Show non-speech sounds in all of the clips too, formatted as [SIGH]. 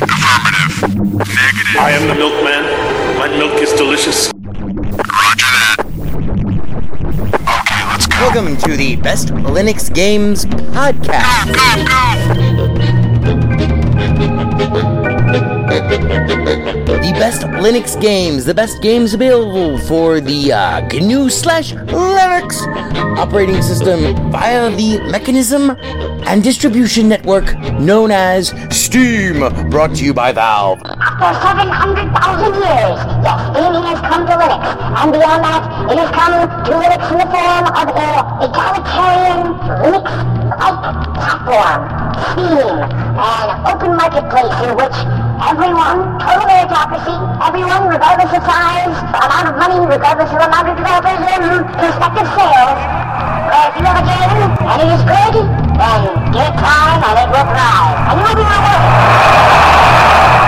Affirmative. Negative. I am the milkman. My milk is delicious. Roger that. Okay, let's go. Welcome to the Best Linux Games Podcast. The best Linux games, the best games available for the uh, GNU slash Linux operating system via the mechanism and distribution network known as Steam, brought to you by Valve. After 700,000 years, yes, gaming has come to Linux. And beyond that, it has come to Linux in the form of an egalitarian Linux-like platform, Steam, an open marketplace in which everyone, total meritocracy, everyone, regardless of size, amount of money, regardless of amount of developers and prospective sales, uh, if you have a game and it is good, then give it time and it will thrive. And you will be rewarded.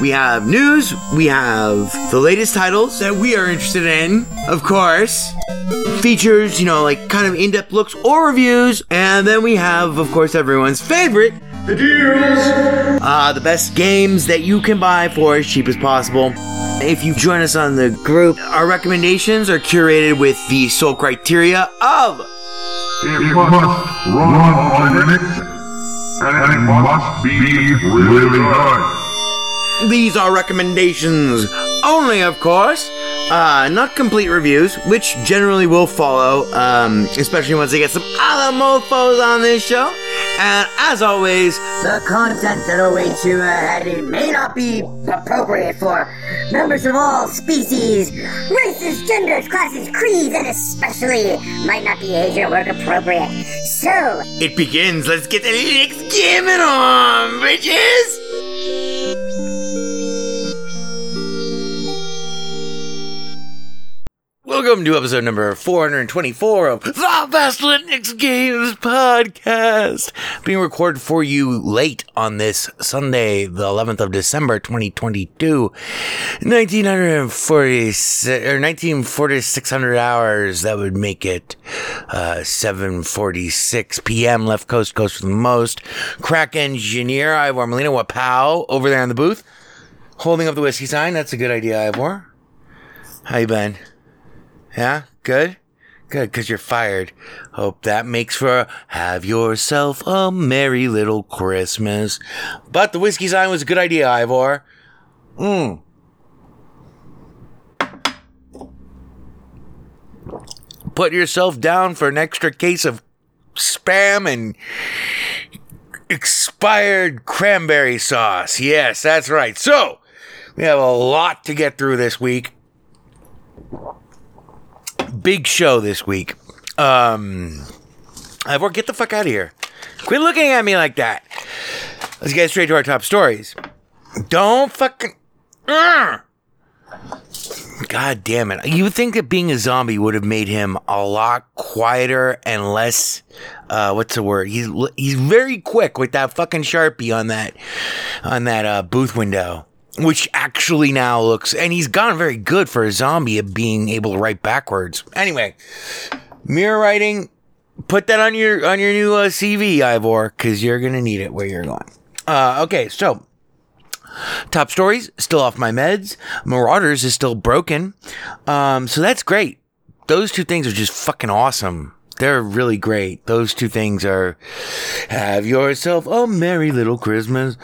We have news, we have the latest titles that we are interested in, of course, features, you know, like kind of in depth looks or reviews, and then we have, of course, everyone's favorite. The deals! Uh, the best games that you can buy for as cheap as possible. If you join us on the group, our recommendations are curated with the sole criteria of It must run on Linux, and it must be really good. These are recommendations only, of course. Uh, not complete reviews, which generally will follow, um, especially once I get some other mofos on this show. And as always, The content that awaits you ahead may not be appropriate for members of all species, races, genders, classes, creeds, and especially might not be age or work appropriate. So, it begins. Let's get the next gaming on, bitches! Welcome to episode number 424 of the Best Linux Games Podcast. Being recorded for you late on this Sunday, the 11th of December, 2022. 1946, or 194600 hours. That would make it uh, 746 p.m. Left Coast, Coast for the most. Crack engineer, Ivor Molina Wapow, over there in the booth. Holding up the whiskey sign. That's a good idea, Ivor. How you been? Yeah, good? Good, because you're fired. Hope that makes for have yourself a merry little Christmas. But the whiskey sign was a good idea, Ivor. Mmm. Put yourself down for an extra case of spam and expired cranberry sauce. Yes, that's right. So, we have a lot to get through this week big show this week. Um, Ivor, get the fuck out of here. Quit looking at me like that. Let's get straight to our top stories. Don't fucking. Ugh. God damn it. You would think that being a zombie would have made him a lot quieter and less. Uh, what's the word? He's he's very quick with that fucking sharpie on that on that uh, booth window which actually now looks and he's gotten very good for a zombie at being able to write backwards. Anyway, mirror writing, put that on your on your new uh, CV, Ivor, because you're gonna need it where you're going. Uh, okay, so top stories still off my meds. Marauders is still broken, um, so that's great. Those two things are just fucking awesome. They're really great. Those two things are have yourself a merry little Christmas.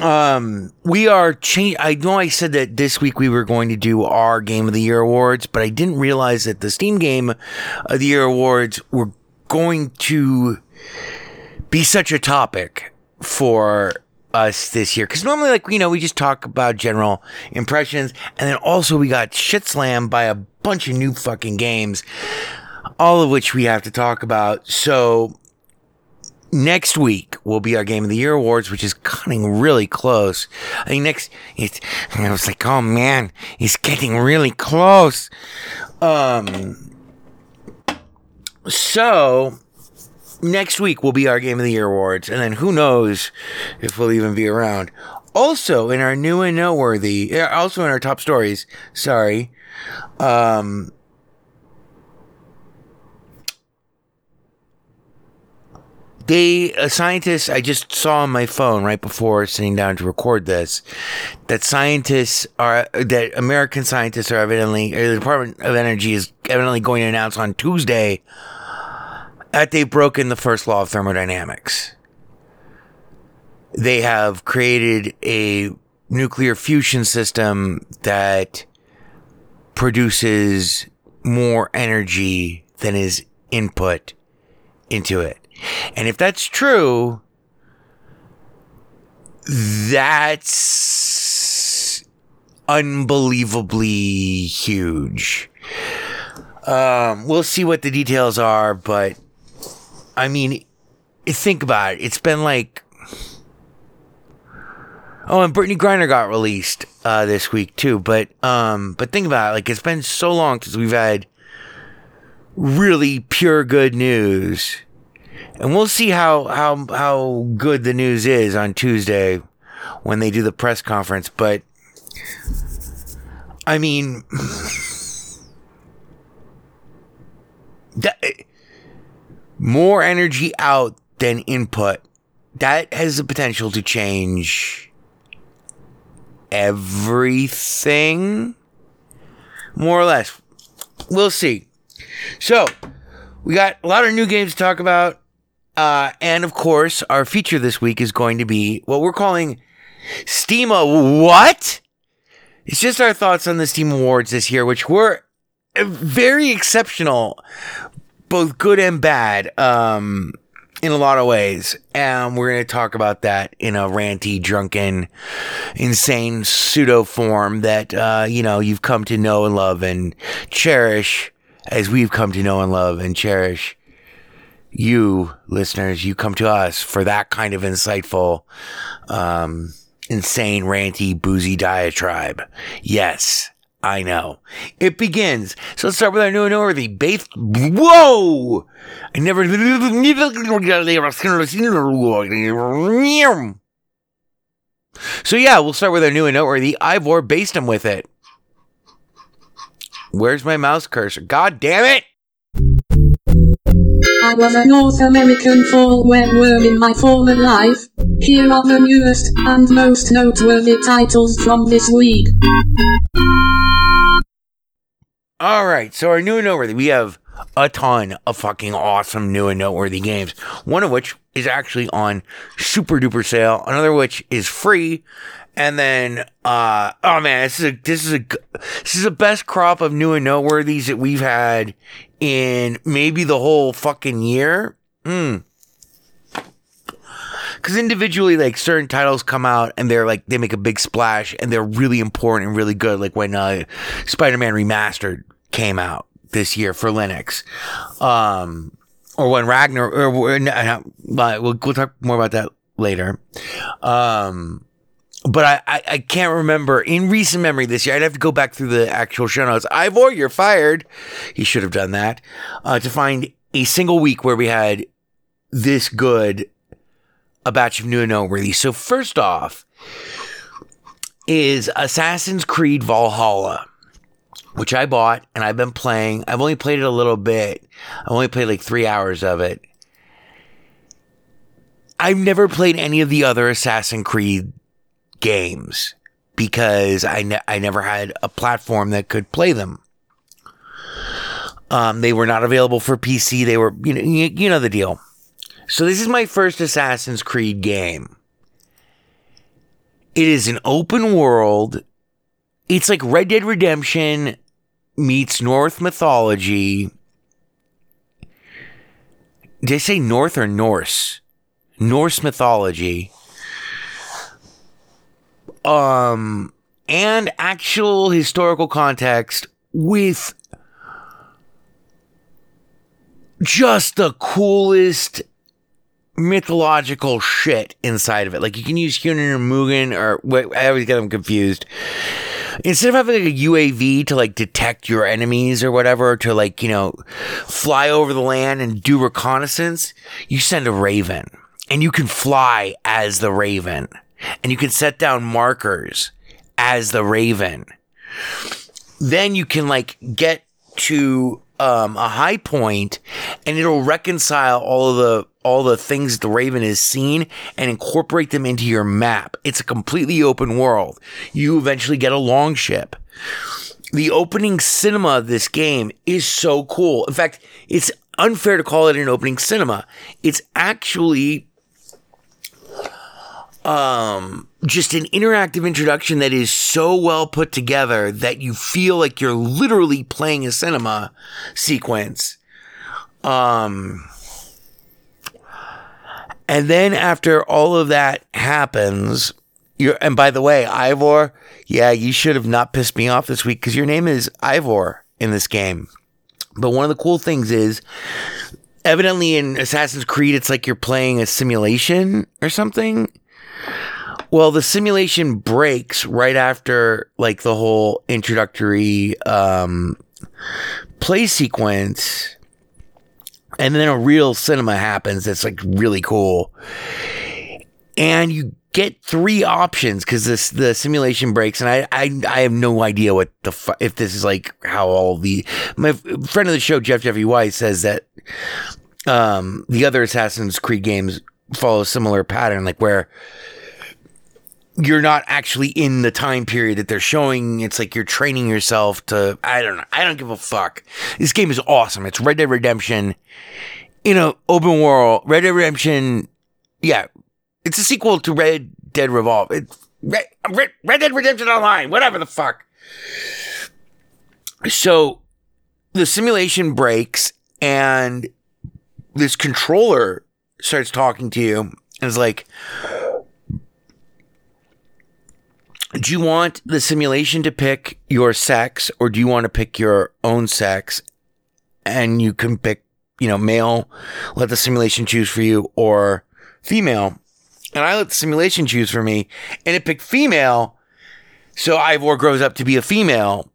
Um, we are change. I know I said that this week we were going to do our Game of the Year awards, but I didn't realize that the Steam Game of the Year awards were going to be such a topic for us this year. Because normally, like, you know, we just talk about general impressions, and then also we got shit slammed by a bunch of new fucking games, all of which we have to talk about. So next week will be our Game of the Year awards, which is cutting really close. I think next, it's, I was like, oh man, it's getting really close. Um, so next week will be our Game of the Year awards, and then who knows if we'll even be around. Also, in our new and noteworthy, also in our top stories, sorry, um, they a scientist I just saw on my phone right before sitting down to record this that scientists are that American scientists are evidently or the Department of Energy is evidently going to announce on Tuesday that they've broken the first law of thermodynamics. They have created a nuclear fusion system that produces more energy than is input into it. And if that's true, that's unbelievably huge. Um, we'll see what the details are, but I mean, think about it. It's been like. Oh, and Brittney Griner got released uh, this week too. But um, but think about it. Like it's been so long since we've had really pure good news, and we'll see how how how good the news is on Tuesday when they do the press conference. But I mean, [SIGHS] that, more energy out than input. That has the potential to change everything, more or less. We'll see. So, we got a lot of new games to talk about. Uh, and of course, our feature this week is going to be what we're calling Steam A What? It's just our thoughts on the Steam Awards this year, which were very exceptional, both good and bad. Um, in a lot of ways. And we're going to talk about that in a ranty, drunken, insane pseudo form that, uh, you know, you've come to know and love and cherish as we've come to know and love and cherish you listeners. You come to us for that kind of insightful, um, insane, ranty, boozy diatribe. Yes. I know. It begins. So let's start with our new and noteworthy. Base. Whoa! I never. So yeah, we'll start with our new and noteworthy. Ivor based him with it. Where's my mouse cursor? God damn it! I was a North American fall worm in my former life. Here are the newest and most noteworthy titles from this week. All right, so our new and noteworthy, we have a ton of fucking awesome new and noteworthy games. One of which is actually on super duper sale. Another which is free. And then, uh, oh man, this is a, this is a, this is the best crop of new and noteworthies that we've had in maybe the whole fucking year. Hmm. Cause individually, like certain titles come out and they're like, they make a big splash and they're really important and really good. Like when, uh, Spider-Man Remastered came out this year for Linux. Um, or when Ragnar, or, but we'll, we'll talk more about that later. Um, but I, I, I, can't remember in recent memory this year. I'd have to go back through the actual show notes. Ivor, you're fired. He should have done that uh, to find a single week where we had this good a batch of new and noteworthy. So first off is Assassin's Creed Valhalla which I bought and I've been playing. I've only played it a little bit. I only played like three hours of it. I've never played any of the other Assassin's Creed games because I, ne- I never had a platform that could play them. Um, they were not available for PC. They were, you know, you, you know the deal. So this is my first Assassin's Creed game. It is an open world. It's like Red Dead Redemption meets North mythology. Did I say North or Norse? Norse mythology. Um, and actual historical context with just the coolest mythological shit inside of it. Like you can use Huginn or Muninn or wait, I always get them confused. Instead of having like a UAV to like detect your enemies or whatever, to like, you know, fly over the land and do reconnaissance, you send a raven and you can fly as the raven and you can set down markers as the raven. Then you can like get to um, a high point and it'll reconcile all of the all the things the raven has seen and incorporate them into your map. It's a completely open world. You eventually get a long ship. The opening cinema of this game is so cool. In fact it's unfair to call it an opening cinema. It's actually um just an interactive introduction that is so well put together that you feel like you're literally playing a cinema sequence. Um and then after all of that happens you're and by the way ivor yeah you should have not pissed me off this week because your name is ivor in this game. But one of the cool things is evidently in assassin's creed it's like you're playing a simulation or something well, the simulation breaks right after like the whole introductory um, play sequence, and then a real cinema happens. That's like really cool, and you get three options because this the simulation breaks, and I I, I have no idea what the fu- if this is like how all the my friend of the show Jeff Jeffy White says that um, the other Assassin's Creed games follow a similar pattern, like where you're not actually in the time period that they're showing. It's like you're training yourself to, I don't know. I don't give a fuck. This game is awesome. It's Red Dead Redemption in a open world. Red Dead Redemption. Yeah. It's a sequel to Red Dead Revolve. It's Red, Red, Red Dead Redemption Online. Whatever the fuck. So the simulation breaks and this controller starts talking to you and is like, do you want the simulation to pick your sex or do you want to pick your own sex? And you can pick, you know, male, let the simulation choose for you or female. And I let the simulation choose for me and it picked female. So Ivor grows up to be a female.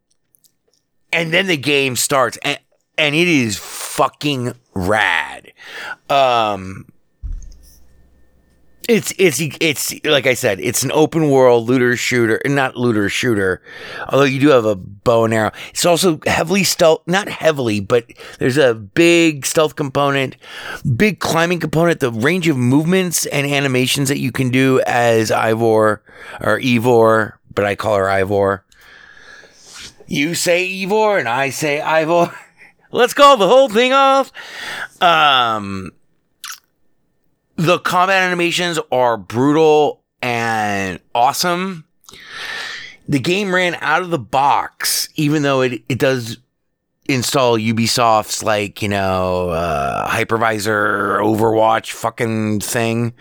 And then the game starts and, and it is fucking rad. Um, it's it's it's like I said, it's an open world looter shooter, not looter shooter. Although you do have a bow and arrow, it's also heavily stealth. Not heavily, but there's a big stealth component, big climbing component. The range of movements and animations that you can do as Ivor or Evor, but I call her Ivor. You say Evor and I say Ivor. [LAUGHS] Let's call the whole thing off. Um, the combat animations are brutal and awesome. The game ran out of the box, even though it, it does install Ubisoft's like, you know, uh, hypervisor Overwatch fucking thing,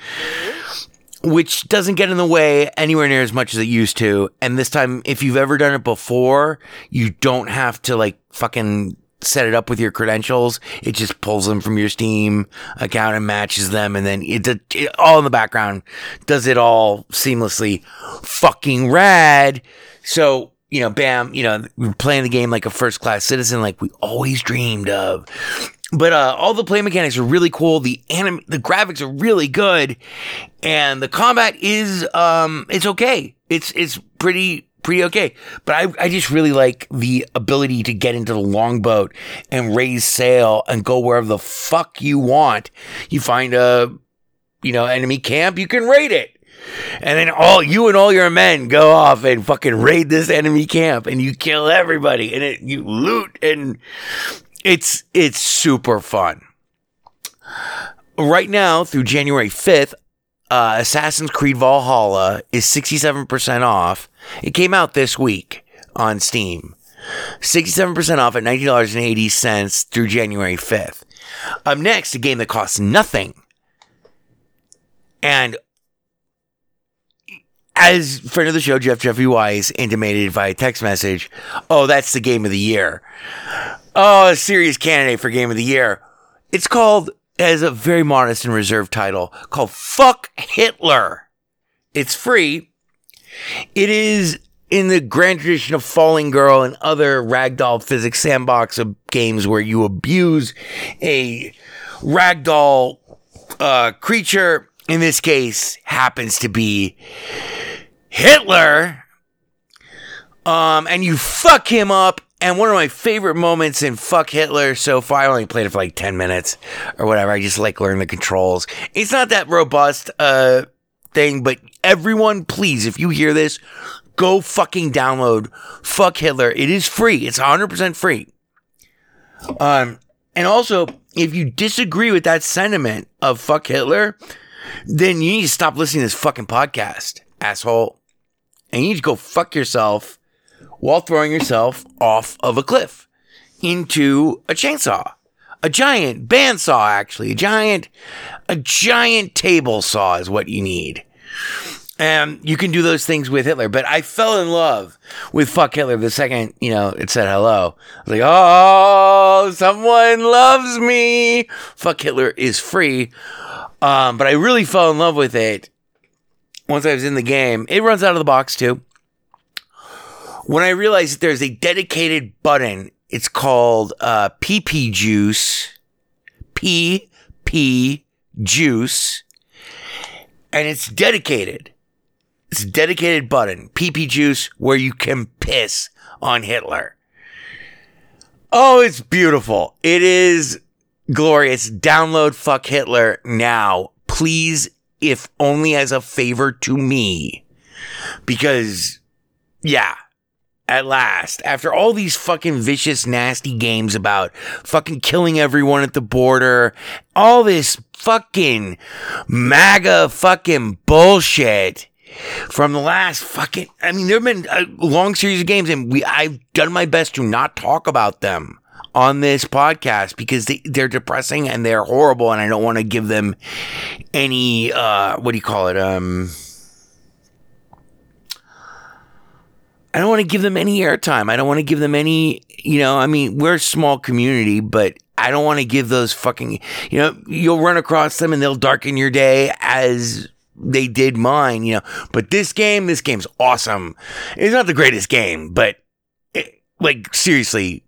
which doesn't get in the way anywhere near as much as it used to. And this time, if you've ever done it before, you don't have to like fucking set it up with your credentials. It just pulls them from your Steam account and matches them, and then it, it all in the background does it all seamlessly. Fucking rad. So you know, bam, you know, we're playing the game like a first class citizen, like we always dreamed of. But uh, all the play mechanics are really cool. The anim- the graphics are really good, and the combat is um, it's okay. It's it's pretty pretty okay. But I, I just really like the ability to get into the longboat and raise sail and go wherever the fuck you want. You find a, you know, enemy camp, you can raid it. And then all you and all your men go off and fucking raid this enemy camp and you kill everybody and it, you loot and it's it's super fun. Right now through January 5th, uh, Assassin's Creed Valhalla is 67% off. It came out this week on Steam. 67% off at $19.80 through January 5th. Up next, a game that costs nothing. And as friend of the show, Jeff Jeffrey Wise intimated via text message, oh, that's the game of the year. Oh, a serious candidate for game of the year. It's called has a very modest and reserved title called Fuck Hitler. It's free. It is in the grand tradition of Falling Girl and other ragdoll physics sandbox of games where you abuse a ragdoll uh, creature. In this case, happens to be Hitler. Um, and you fuck him up. And one of my favorite moments in Fuck Hitler so far, I only played it for like 10 minutes or whatever. I just like learning the controls. It's not that robust, uh, thing, but everyone, please, if you hear this, go fucking download Fuck Hitler. It is free. It's 100% free. Um, and also, if you disagree with that sentiment of Fuck Hitler, then you need to stop listening to this fucking podcast, asshole. And you need to go fuck yourself while throwing yourself off of a cliff into a chainsaw. A giant bandsaw, actually. A giant, a giant table saw is what you need. And you can do those things with Hitler. But I fell in love with fuck Hitler the second, you know, it said hello. I was like, oh, someone loves me. Fuck Hitler is free. Um, but I really fell in love with it once I was in the game. It runs out of the box too. When I realized that there's a dedicated button, it's called uh, PP Juice. PP Juice. And it's dedicated. It's a dedicated button, PP Juice, where you can piss on Hitler. Oh, it's beautiful. It is glorious. Download Fuck Hitler now. Please, if only as a favor to me. Because, yeah, at last, after all these fucking vicious, nasty games about fucking killing everyone at the border, all this fucking MAGA fucking bullshit from the last fucking, I mean, there have been a long series of games and we, I've done my best to not talk about them on this podcast because they, they're depressing and they're horrible and I don't want to give them any, uh, what do you call it? Um, I don't want to give them any airtime. I don't want to give them any, you know, I mean, we're a small community, but I don't want to give those fucking, you know, you'll run across them and they'll darken your day as they did mine, you know. But this game, this game's awesome. It's not the greatest game, but it, like seriously,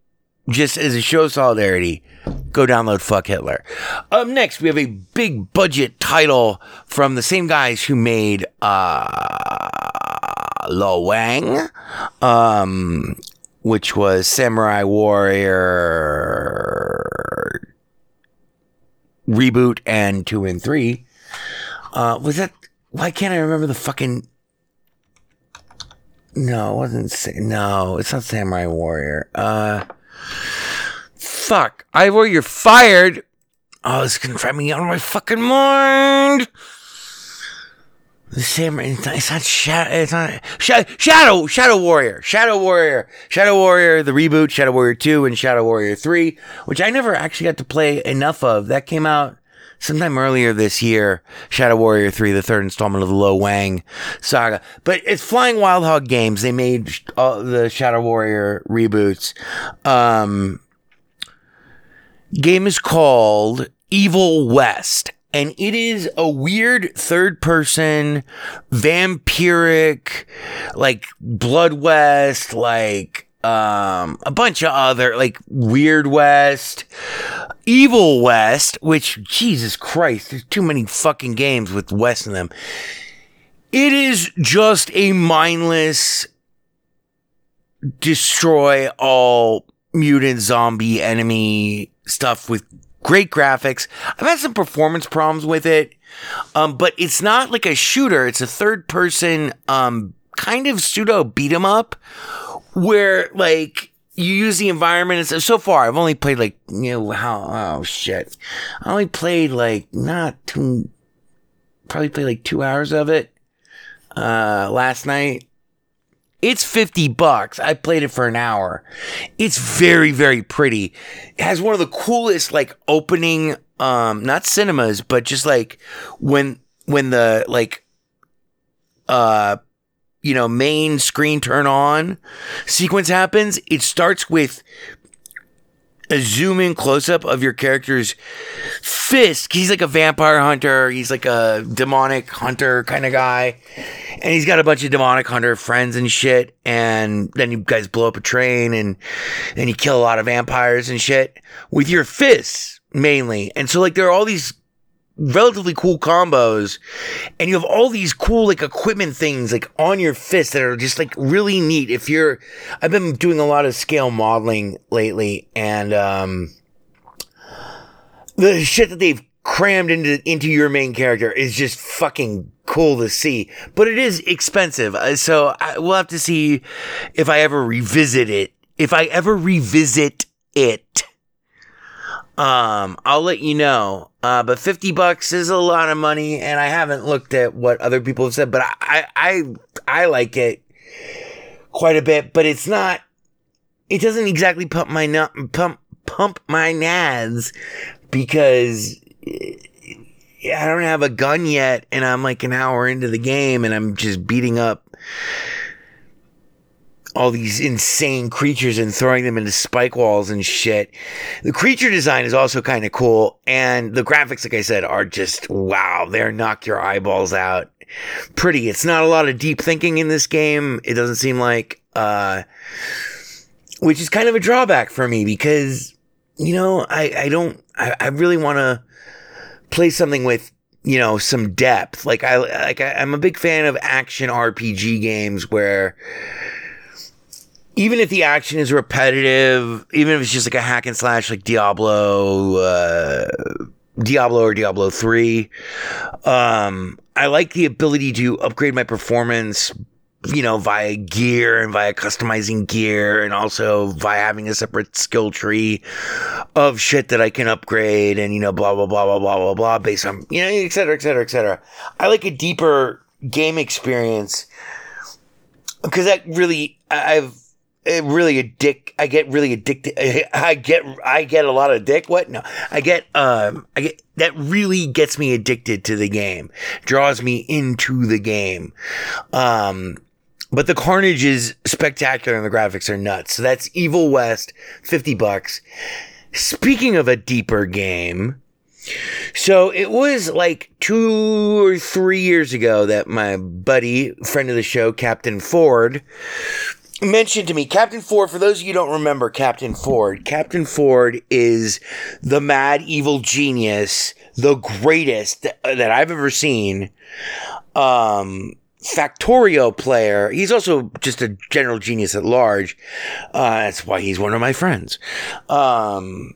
just as a show of solidarity, go download Fuck Hitler. Up next, we have a big budget title from the same guys who made uh Lo Wang, um, which was Samurai Warrior reboot and two and three. Uh, was that? Why can't I remember the fucking? No, it wasn't. No, it's not Samurai Warrior. Uh, fuck! I Warrior fired. Oh, it's gonna drive me out of my fucking mind. The same. It's not. It's not Shadow. It's not Shadow. Shadow. Warrior. Shadow Warrior. Shadow Warrior. The reboot. Shadow Warrior Two and Shadow Warrior Three, which I never actually got to play enough of. That came out sometime earlier this year. Shadow Warrior Three, the third installment of the Lo Wang saga. But it's Flying Wild Hog Games. They made uh, the Shadow Warrior reboots. Um, game is called Evil West. And it is a weird third person, vampiric, like Blood West, like, um, a bunch of other, like Weird West, Evil West, which, Jesus Christ, there's too many fucking games with West in them. It is just a mindless, destroy all mutant zombie enemy stuff with great graphics. I've had some performance problems with it. Um, but it's not like a shooter. It's a third person, um, kind of pseudo beat 'em up where like you use the environment. And so, far, I've only played like, you know, how, oh shit. I only played like not two, probably played like two hours of it, uh, last night. It's 50 bucks. I played it for an hour. It's very, very pretty. It has one of the coolest, like, opening, um, not cinemas, but just like when, when the, like, uh, you know, main screen turn on sequence happens. It starts with a zoom in close up of your character's fist. He's like a vampire hunter. He's like a demonic hunter kind of guy. And he's got a bunch of demonic hunter friends and shit. And then you guys blow up a train and and you kill a lot of vampires and shit with your fists mainly. And so like there are all these relatively cool combos and you have all these cool like equipment things like on your fist that are just like really neat. If you're i've been doing a lot of scale modeling lately and um the shit that they've crammed into into your main character is just fucking cool to see but it is expensive. Uh, so I, we'll have to see if i ever revisit it if i ever revisit it um, I'll let you know. Uh, but 50 bucks is a lot of money, and I haven't looked at what other people have said, but I, I, I, I like it quite a bit, but it's not, it doesn't exactly pump my nut, pump, pump my nads because I don't have a gun yet, and I'm like an hour into the game, and I'm just beating up all these insane creatures and throwing them into spike walls and shit. The creature design is also kind of cool, and the graphics, like I said, are just wow. They're knock your eyeballs out. Pretty. It's not a lot of deep thinking in this game. It doesn't seem like, uh, which is kind of a drawback for me because you know I I don't I, I really want to play something with you know some depth. Like I like I, I'm a big fan of action RPG games where even if the action is repetitive, even if it's just like a hack and slash like Diablo, uh, Diablo or Diablo 3, um, I like the ability to upgrade my performance, you know, via gear and via customizing gear and also via having a separate skill tree of shit that I can upgrade and, you know, blah, blah, blah, blah, blah, blah, blah, based on, you know, et cetera, et cetera, et cetera. I like a deeper game experience because that really, I've, really addict. I get really addicted. I get I get a lot of dick. What? No, I get um I get that really gets me addicted to the game, draws me into the game. Um, but the carnage is spectacular and the graphics are nuts. So that's Evil West, fifty bucks. Speaking of a deeper game. So it was like two or three years ago that my buddy, friend of the show, Captain Ford, mentioned to me Captain Ford. For those of you don't remember Captain Ford, Captain Ford is the mad evil genius, the greatest that, I've ever seen. Um, Factorio player. He's also just a general genius at large. Uh, that's why he's one of my friends. Um,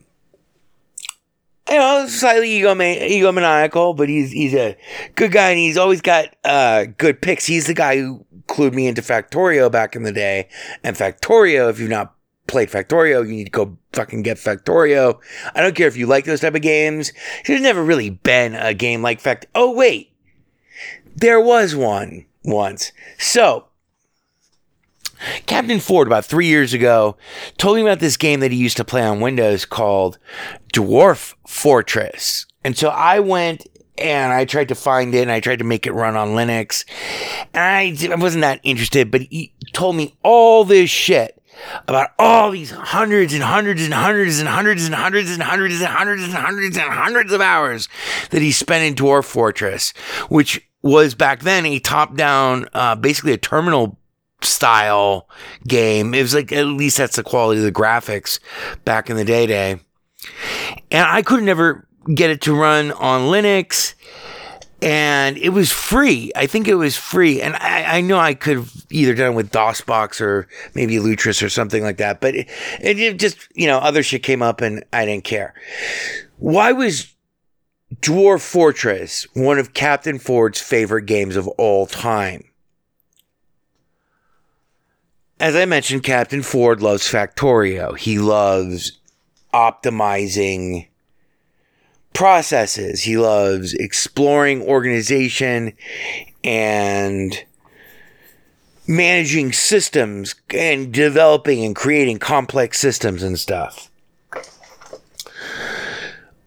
you know, slightly egoma- egomaniacal, but he's he's a good guy and he's always got uh, good picks. He's the guy who clued me into Factorio back in the day. And Factorio, if you've not played Factorio, you need to go fucking get Factorio. I don't care if you like those type of games. There's never really been a game like Fact. Oh wait, there was one once. So Captain Ford, about three years ago, told me about this game that he used to play on Windows called Dwarf Fortress. And so I went and I tried to find it and I tried to make it run on Linux. I, I wasn't that interested, but he told me all this shit about all these hundreds and hundreds and hundreds and hundreds and hundreds and hundreds and hundreds and hundreds and hundreds of hours that he spent in Dwarf Fortress, which was back then a top down, uh, basically a terminal style game. It was like, at least that's the quality of the graphics back in the day day. And I could never get it to run on Linux. And it was free. I think it was free. And I, I know I could have either done it with DOSBox or maybe Lutris or something like that. But it, it just, you know, other shit came up and I didn't care. Why was Dwarf Fortress one of Captain Ford's favorite games of all time? as I mentioned, Captain Ford loves Factorio. He loves optimizing processes. He loves exploring organization and managing systems and developing and creating complex systems and stuff.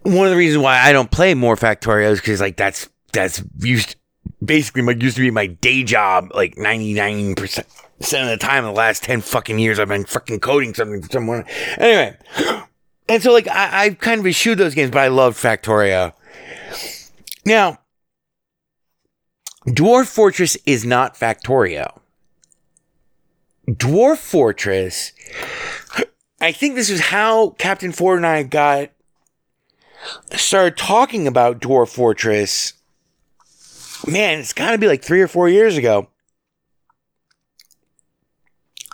One of the reasons why I don't play more Factorio is because like that's that's used basically my used to be my day job like 99% of the time in the last 10 fucking years I've been fucking coding something for someone. Anyway, and so like I, I kind of eschewed those games, but I loved Factorio. Now, Dwarf Fortress is not Factorio. Dwarf Fortress, I think this is how Captain Ford and I got started talking about Dwarf Fortress. Man, it's got to be like three or four years ago.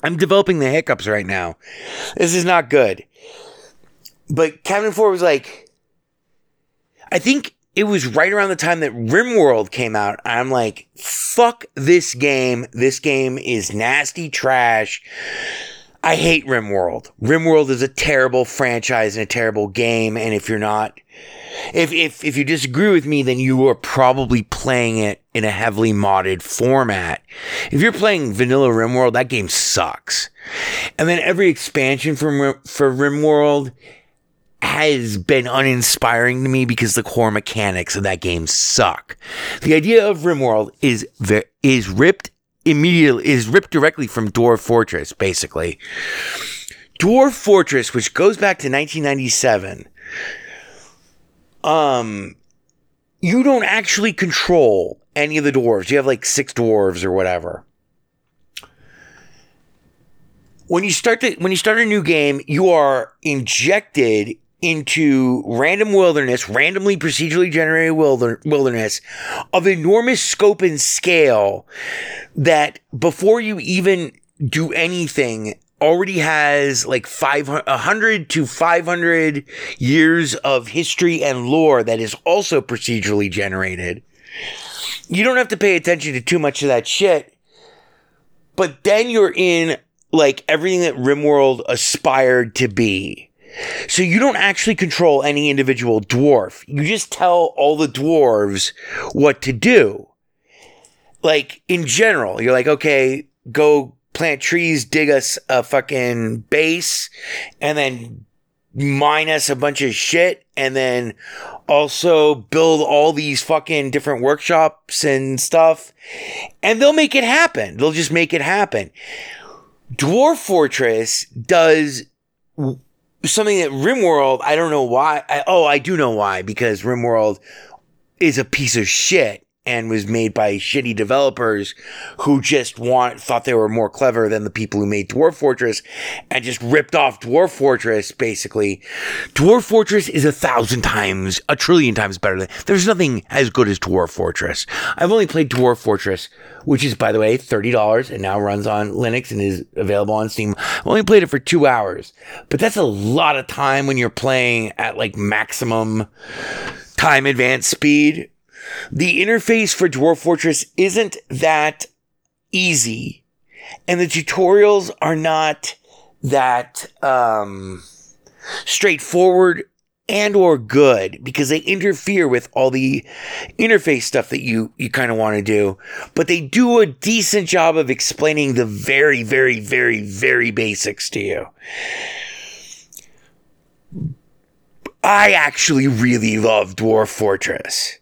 I'm developing the hiccups right now. This is not good. But Captain Ford was like, I think it was right around the time that RimWorld came out. I'm like, fuck this game. This game is nasty trash. I hate RimWorld. RimWorld is a terrible franchise and a terrible game. And if you're not, if, if, if you disagree with me, then you are probably playing it in a heavily modded format. If you're playing vanilla RimWorld, that game sucks. And then every expansion from, for RimWorld has been uninspiring to me because the core mechanics of that game suck. The idea of RimWorld is ve- is ripped immediately is ripped directly from Dwarf Fortress, basically. Dwarf Fortress, which goes back to 1997, um, you don't actually control any of the dwarves. You have like six dwarves or whatever. When you start the, when you start a new game, you are injected into random wilderness, randomly procedurally generated wilderness of enormous scope and scale that before you even do anything already has like 500 100 to 500 years of history and lore that is also procedurally generated. You don't have to pay attention to too much of that shit. But then you're in like everything that RimWorld aspired to be. So you don't actually control any individual dwarf. You just tell all the dwarves what to do. Like in general, you're like, okay, go plant trees, dig us a fucking base, and then mine us a bunch of shit, and then also build all these fucking different workshops and stuff. And they'll make it happen. They'll just make it happen. Dwarf Fortress does something that RimWorld, I don't know why. I, oh, I do know why because RimWorld is a piece of shit and was made by shitty developers who just want thought they were more clever than the people who made Dwarf Fortress and just ripped off Dwarf Fortress basically. Dwarf Fortress is a thousand times, a trillion times better than there's nothing as good as Dwarf Fortress. I've only played Dwarf Fortress, which is by the way $30 and now runs on Linux and is available on Steam. I've only played it for 2 hours, but that's a lot of time when you're playing at like maximum time advance speed the interface for Dwarf Fortress isn't that easy, and the tutorials are not that um, straightforward and or good because they interfere with all the interface stuff that you you kind of want to do. But they do a decent job of explaining the very very very very basics to you. I actually really love dwarf fortress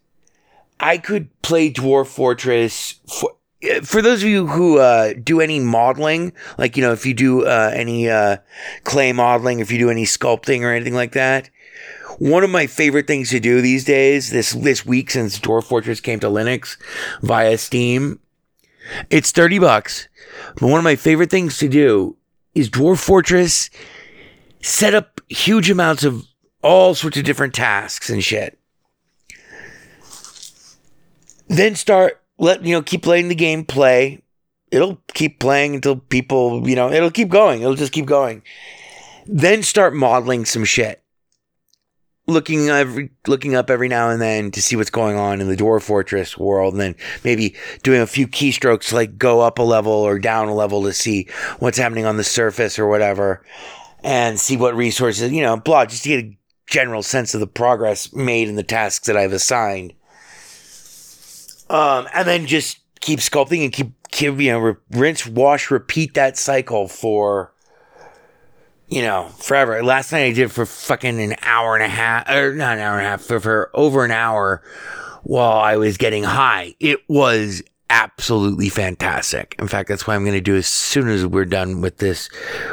I could play Dwarf Fortress for for those of you who uh, do any modeling, like you know, if you do uh, any uh, clay modeling, if you do any sculpting or anything like that, one of my favorite things to do these days, this this week since Dwarf Fortress came to Linux via Steam, it's thirty bucks. But one of my favorite things to do is Dwarf Fortress set up huge amounts of all sorts of different tasks and shit then start let you know keep letting the game play. It'll keep playing until people you know it'll keep going. It'll just keep going. Then start modeling some shit. Looking every looking up every now and then to see what's going on in the dwarf fortress world and then maybe doing a few keystrokes like go up a level or down a level to see what's happening on the surface or whatever and see what resources you know blah just to get a general sense of the progress made in the tasks that i've assigned um, and then just keep sculpting and keep, keep you know, re- rinse, wash, repeat that cycle for, you know, forever. Last night I did for fucking an hour and a half, or not an hour and a half, for, for over an hour while I was getting high. It was absolutely fantastic. In fact, that's what I'm going to do as soon as we're done with this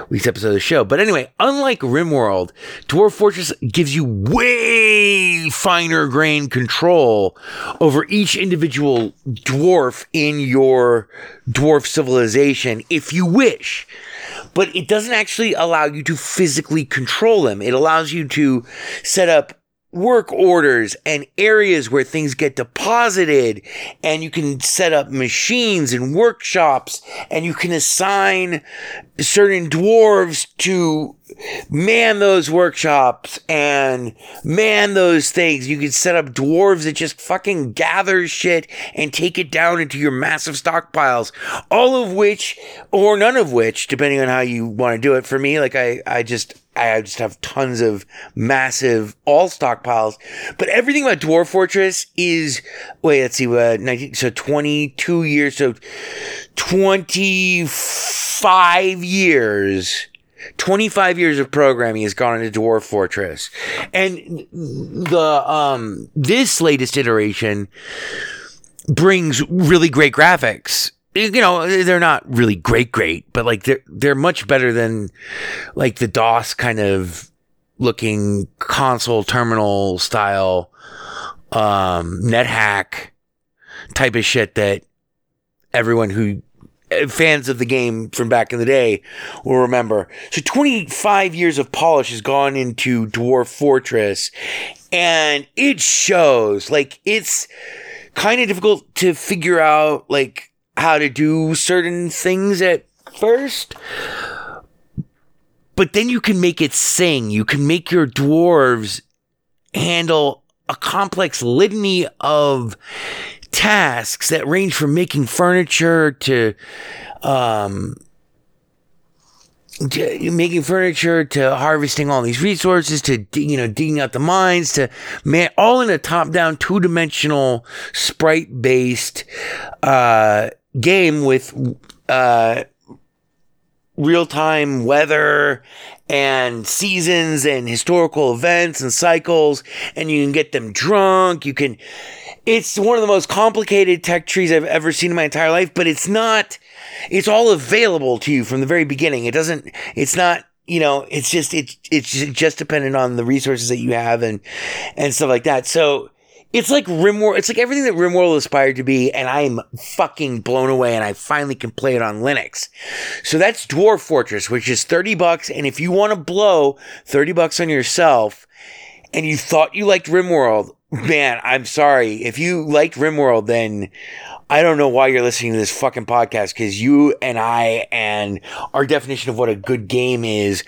week's episode of the show. But anyway, unlike RimWorld, Dwarf Fortress gives you way finer grain control over each individual dwarf in your dwarf civilization if you wish. But it doesn't actually allow you to physically control them. It allows you to set up work orders and areas where things get deposited and you can set up machines and workshops and you can assign certain dwarves to man those workshops and man those things. You can set up dwarves that just fucking gather shit and take it down into your massive stockpiles. All of which, or none of which, depending on how you want to do it. For me, like I, I just, I just have tons of massive all stockpiles. But everything about Dwarf Fortress is wait, let's see, uh, 19, so 22 years, so 25 years. 25 years of programming has gone into Dwarf Fortress. And the um this latest iteration brings really great graphics you know they're not really great great but like they're they're much better than like the DOS kind of looking console terminal style um NetHack type of shit that everyone who fans of the game from back in the day will remember. So 25 years of polish has gone into Dwarf Fortress and it shows like it's kind of difficult to figure out like how to do certain things at first. But then you can make it sing. You can make your dwarves handle a complex litany of tasks that range from making furniture to um, to making furniture to harvesting all these resources to you know digging out the mines to man all in a top down two dimensional sprite based uh, game with uh, real time weather and seasons and historical events and cycles and you can get them drunk you can it's one of the most complicated tech trees I've ever seen in my entire life but it's not it's all available to you from the very beginning. It doesn't it's not you know it's just it's it's just dependent on the resources that you have and and stuff like that. So it's like RimWorld. It's like everything that RimWorld aspired to be, and I'm fucking blown away. And I finally can play it on Linux. So that's Dwarf Fortress, which is thirty bucks. And if you want to blow thirty bucks on yourself, and you thought you liked RimWorld, man, I'm sorry. If you liked RimWorld, then I don't know why you're listening to this fucking podcast because you and I and our definition of what a good game is.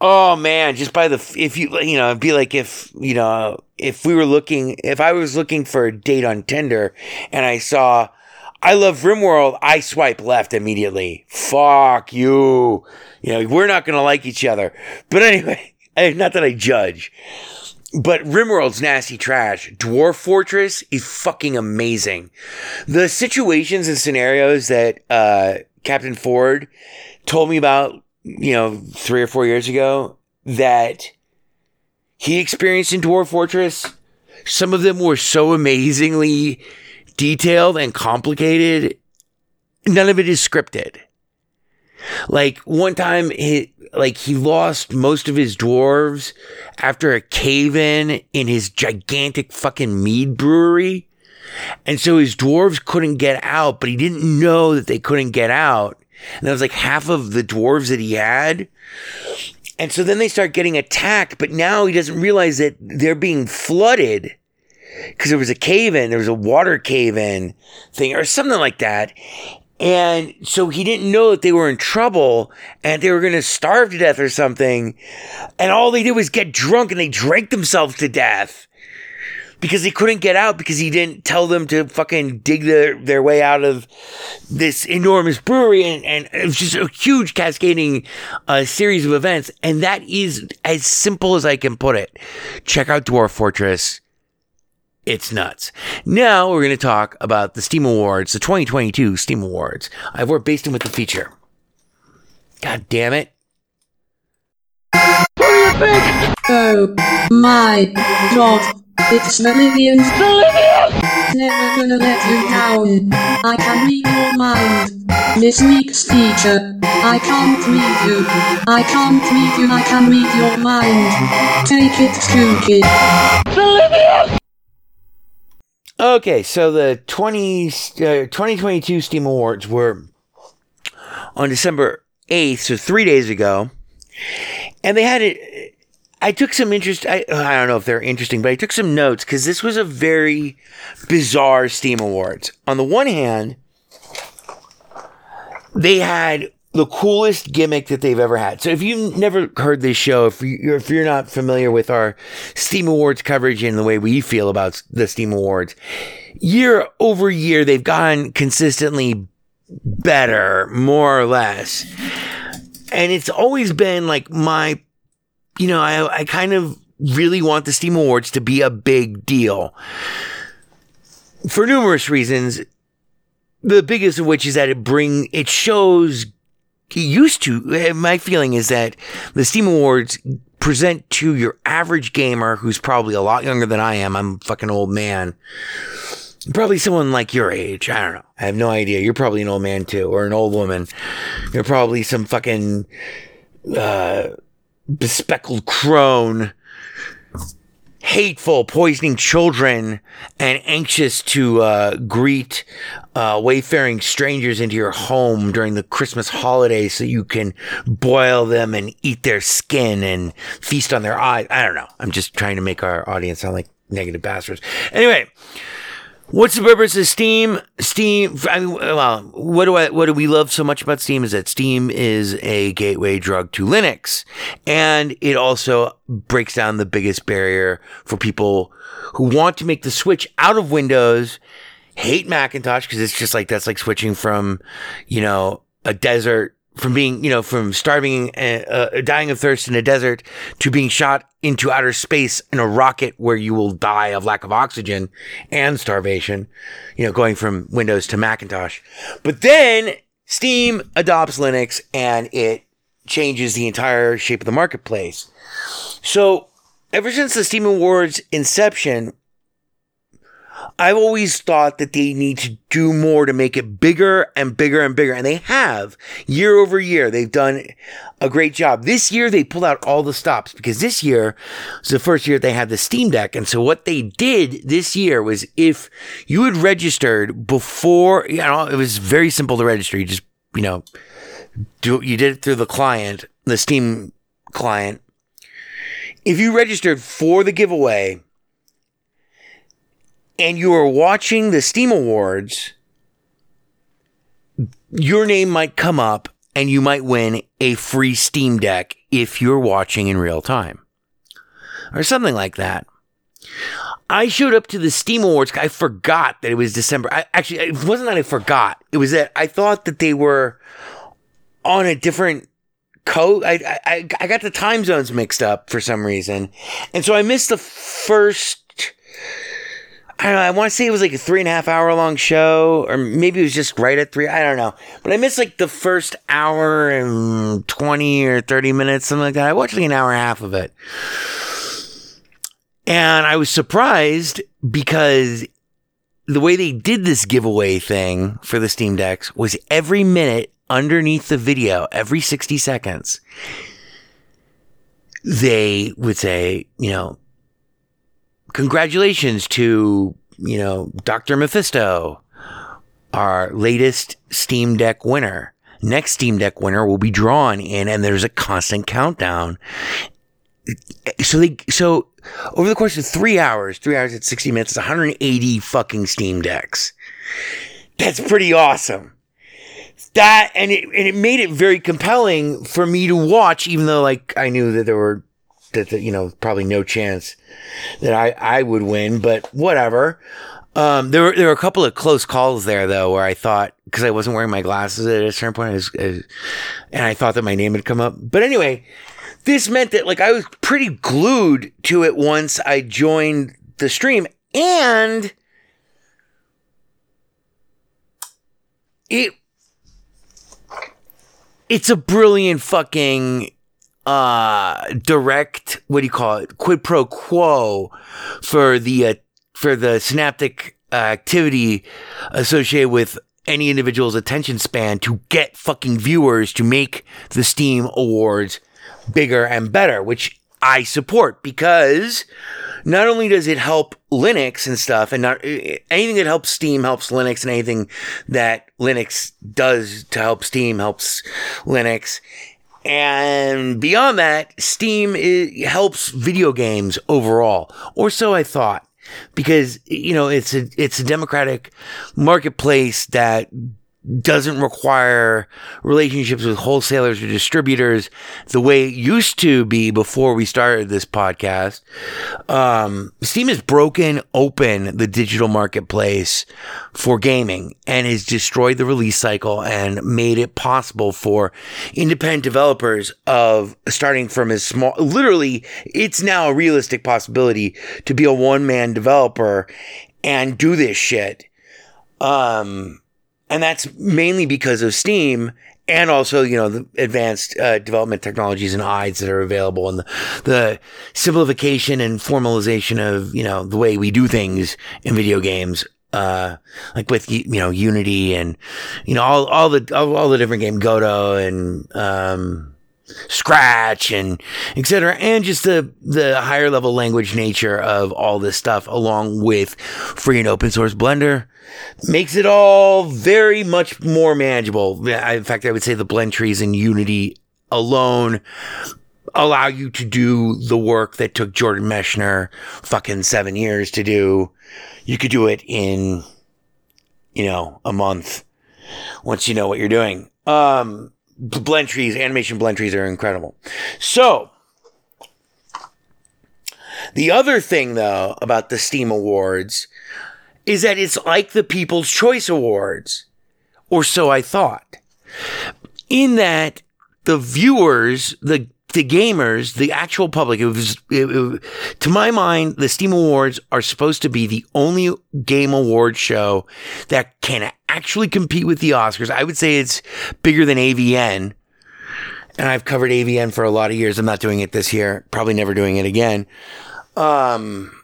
Oh man, just by the if you you know, it'd be like if you know if we were looking if I was looking for a date on Tinder and I saw I love RimWorld, I swipe left immediately. Fuck you. You know, we're not gonna like each other. But anyway, [LAUGHS] not that I judge. But RimWorld's nasty trash. Dwarf Fortress is fucking amazing. The situations and scenarios that uh, Captain Ford told me about, you know, three or four years ago that he experienced in Dwarf Fortress, some of them were so amazingly detailed and complicated. None of it is scripted. Like one time, he, like he lost most of his dwarves after a cave in in his gigantic fucking mead brewery. And so his dwarves couldn't get out, but he didn't know that they couldn't get out. And that was like half of the dwarves that he had. And so then they start getting attacked, but now he doesn't realize that they're being flooded because there was a cave in, there was a water cave in thing or something like that. And so he didn't know that they were in trouble and they were going to starve to death or something. And all they did was get drunk and they drank themselves to death because they couldn't get out because he didn't tell them to fucking dig their, their way out of this enormous brewery. And, and it was just a huge cascading uh, series of events. And that is as simple as I can put it. Check out Dwarf Fortress. It's nuts. Now we're going to talk about the Steam Awards, the 2022 Steam Awards. I've worked based in with the feature. God damn it. What do you think? Oh my god. It's Meridian's Never gonna let you down. I can read your mind. This week's feature. I can't read you. I can't read you. I can read your mind. Take it, Kookie. Okay, so the 20, uh, 2022 Steam Awards were on December 8th, so three days ago. And they had it. I took some interest. I, I don't know if they're interesting, but I took some notes because this was a very bizarre Steam Awards. On the one hand, they had the coolest gimmick that they've ever had. So if you've never heard this show, if you're, if you're not familiar with our Steam Awards coverage and the way we feel about the Steam Awards, year over year they've gotten consistently better, more or less. And it's always been like my you know, I I kind of really want the Steam Awards to be a big deal. For numerous reasons, the biggest of which is that it bring it shows it used to my feeling is that the steam awards present to your average gamer who's probably a lot younger than i am i'm a fucking old man probably someone like your age i don't know i have no idea you're probably an old man too or an old woman you're probably some fucking uh bespeckled crone hateful, poisoning children, and anxious to uh, greet uh, wayfaring strangers into your home during the Christmas holiday so you can boil them and eat their skin and feast on their eyes. I don't know. I'm just trying to make our audience sound like negative bastards. Anyway. What's the purpose of Steam? Steam. I mean, well, what do I? What do we love so much about Steam is that Steam is a gateway drug to Linux, and it also breaks down the biggest barrier for people who want to make the switch out of Windows, hate Macintosh because it's just like that's like switching from, you know, a desert from being, you know, from starving, uh, uh, dying of thirst in a desert to being shot into outer space in a rocket where you will die of lack of oxygen and starvation, you know, going from Windows to Macintosh. But then Steam adopts Linux and it changes the entire shape of the marketplace. So ever since the Steam Awards inception, I've always thought that they need to do more to make it bigger and bigger and bigger. And they have year over year. They've done a great job. This year, they pulled out all the stops because this year was the first year they had the Steam Deck. And so what they did this year was if you had registered before, you know, it was very simple to register. You just, you know, do, you did it through the client, the Steam client. If you registered for the giveaway, and you are watching the Steam Awards, your name might come up and you might win a free Steam Deck if you're watching in real time or something like that. I showed up to the Steam Awards. I forgot that it was December. I, actually, it wasn't that I forgot. It was that I thought that they were on a different code. I, I, I got the time zones mixed up for some reason. And so I missed the first I don't know. I want to say it was like a three and a half hour long show, or maybe it was just right at three. I don't know. But I missed like the first hour and 20 or 30 minutes, something like that. I watched like an hour and a half of it. And I was surprised because the way they did this giveaway thing for the Steam Decks was every minute underneath the video, every 60 seconds, they would say, you know, congratulations to, you know, Dr. Mephisto, our latest Steam Deck winner. Next Steam Deck winner will be drawn in, and there's a constant countdown. So they, so over the course of three hours, three hours at 60 minutes, it's 180 fucking Steam Decks. That's pretty awesome. That, and it, and it made it very compelling for me to watch, even though like I knew that there were that, that you know probably no chance that I I would win, but whatever. Um, there were there were a couple of close calls there though, where I thought because I wasn't wearing my glasses at a certain point, I was, I and I thought that my name had come up. But anyway, this meant that like I was pretty glued to it once I joined the stream, and it it's a brilliant fucking uh direct what do you call it quid pro quo for the uh, for the synaptic uh, activity associated with any individual's attention span to get fucking viewers to make the Steam Awards bigger and better, which I support because not only does it help Linux and stuff, and not anything that helps Steam helps Linux, and anything that Linux does to help Steam helps Linux. And beyond that, Steam is, helps video games overall, or so I thought, because you know it's a it's a democratic marketplace that doesn't require relationships with wholesalers or distributors the way it used to be before we started this podcast. Um, Steam has broken open the digital marketplace for gaming and has destroyed the release cycle and made it possible for independent developers of starting from as small, literally, it's now a realistic possibility to be a one man developer and do this shit. Um, and that's mainly because of Steam and also you know the advanced uh, development technologies and IDEs that are available and the, the simplification and formalization of you know the way we do things in video games. Uh, like with you know Unity and you know all all the all, all the different game Godot and um, Scratch and etc. And just the the higher level language nature of all this stuff, along with free and open source Blender, makes it all very much more manageable. In fact, I would say the blend trees in Unity alone allow you to do the work that took Jordan Mechner fucking seven years to do. You could do it in, you know, a month once you know what you're doing. Um, blend trees, animation blend trees are incredible. So, the other thing though about the Steam Awards is that it's like the People's Choice Awards, or so I thought, in that the viewers, the the gamers, the actual public, it was, it, it, to my mind, the Steam Awards are supposed to be the only game award show that can actually compete with the Oscars. I would say it's bigger than AVN. And I've covered AVN for a lot of years. I'm not doing it this year. Probably never doing it again. Um,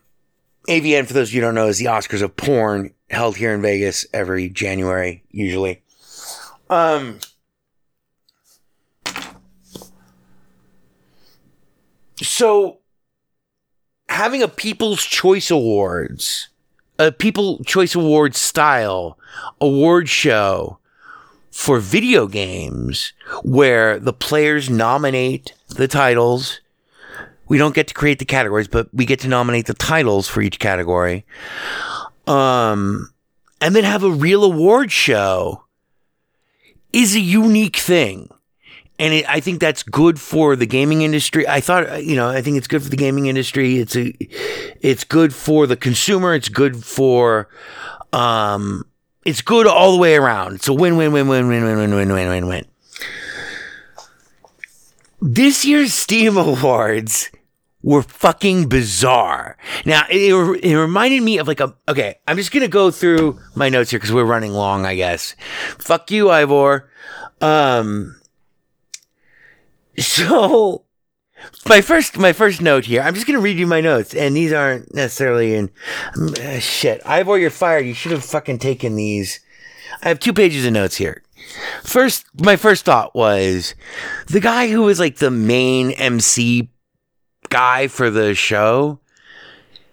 AVN, for those of you who don't know, is the Oscars of porn held here in Vegas every January, usually. Um, so having a People's Choice Awards, a People Choice Awards style award show for video games where the players nominate the titles. We don't get to create the categories, but we get to nominate the titles for each category. Um, and then have a real award show is a unique thing and it, I think that's good for the gaming industry. I thought, you know, I think it's good for the gaming industry. It's a, it's good for the consumer. It's good for, um, it's good all the way around. It's a win, win, win, win, win, win, win, win, win, win, win. This year's Steam Awards were fucking bizarre. Now, it, it reminded me of like a, okay, I'm just to go through my notes here because we're running long, I guess. Fuck you, Ivor. Um, [LAUGHS] so my first my first note here. I'm just gonna read you my notes, and these aren't necessarily in uh, shit. Ivor, you're fired. You should have fucking taken these. I have two pages of notes here. First, my first thought was the guy who was like the main MC guy for the show.